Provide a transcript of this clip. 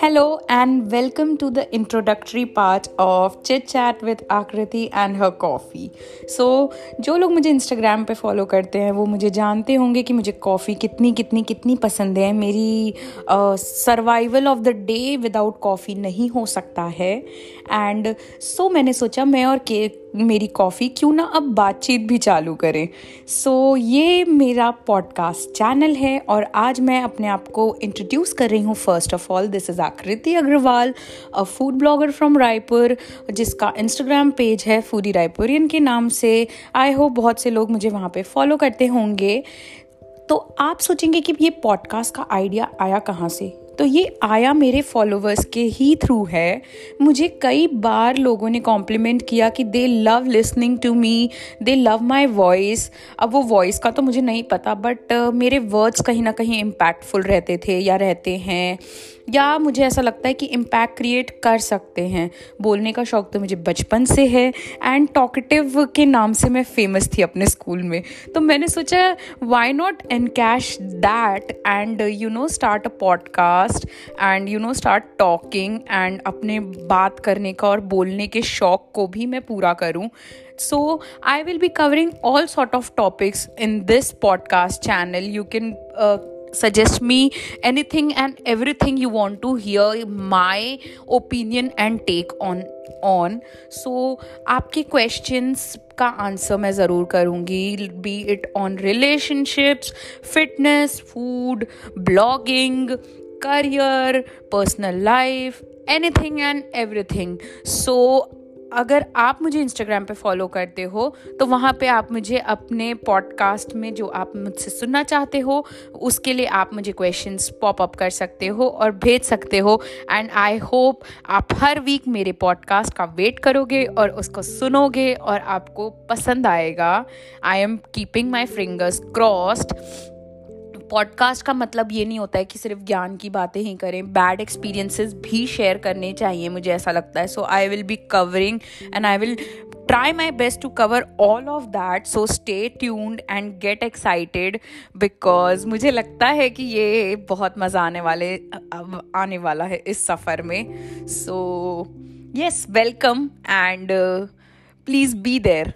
Hello and welcome to the introductory part of Chit Chat with Akriti and her coffee. So जो लोग मुझे Instagram पे follow करते हैं वो मुझे जानते होंगे कि मुझे कॉफ़ी कितनी कितनी कितनी पसंद है मेरी survival of the day without coffee नहीं हो सकता है सो so, मैंने सोचा मैं और मेरी कॉफ़ी क्यों ना अब बातचीत भी चालू करें। सो so, ये मेरा पॉडकास्ट चैनल है और आज मैं अपने आप को इंट्रोड्यूस कर रही हूँ। First of all this is Aakriti Agrawal a food blogger from Raipur जिसका इंस्टाग्राम पेज है फूडी रायपुरियन के नाम से। आई होप बहुत से लोग मुझे वहाँ पे फॉलो करते होंगे। तो आप सोचेंगे कि ये पॉडकास्ट का आइडिया आया कहाँ से? तो ये आया मेरे फॉलोअर्स के ही थ्रू है। मुझे कई बार लोगों ने कॉम्प्लीमेंट किया कि they love listening to me they love my voice अब वो वॉइस का तो मुझे नहीं पता बट मेरे वर्ड्स कहीं ना कहीं इम्पैक्टफुल रहते थे या रहते हैं। या मुझे ऐसा लगता है कि इम्पैक्ट क्रिएट कर सकते हैं। बोलने का शौक तो मुझे बचपन से है एंड टॉकेटिव के नाम से मैं फ़ेमस थी अपने स्कूल में। तो मैंने सोचा why not cash that and you know start a podcast podcast and you know start talking and अपने बात करने का और बोलने के शौक को भी मैं पूरा करूँ। So I will be covering all sort of topics in this podcast channel you can suggest me anything and everything you want to hear my opinion and take on on so आपके questions का answer मैं ज़रूर करूँगी be it on relationships fitness food blogging career personal life anything and everything so अगर आप मुझे Instagram पे follow करते हो तो वहाँ पे आप मुझे अपने पॉडकास्ट में जो आप मुझसे सुनना चाहते हो, उसके लिए आप मुझे क्वेश्चंस पॉप अप कर सकते हो और भेज सकते हो। एंड आई होप आप हर वीक मेरे पॉडकास्ट का वेट करोगे और उसको सुनोगे और आपको पसंद आएगा। I am keeping my fingers crossed podcast का मतलब ये नहीं होता है कि सिर्फ़ ज्ञान की बातें ही करें बैड एक्सपीरियंसेस भी शेयर करने चाहिए मुझे ऐसा लगता है। So I will be covering and I will try my best to cover all of that so stay tuned and get excited because मुझे लगता है कि ये बहुत मज़ा आने वाले, आने वाला है इस सफ़र में। So yes welcome and please be there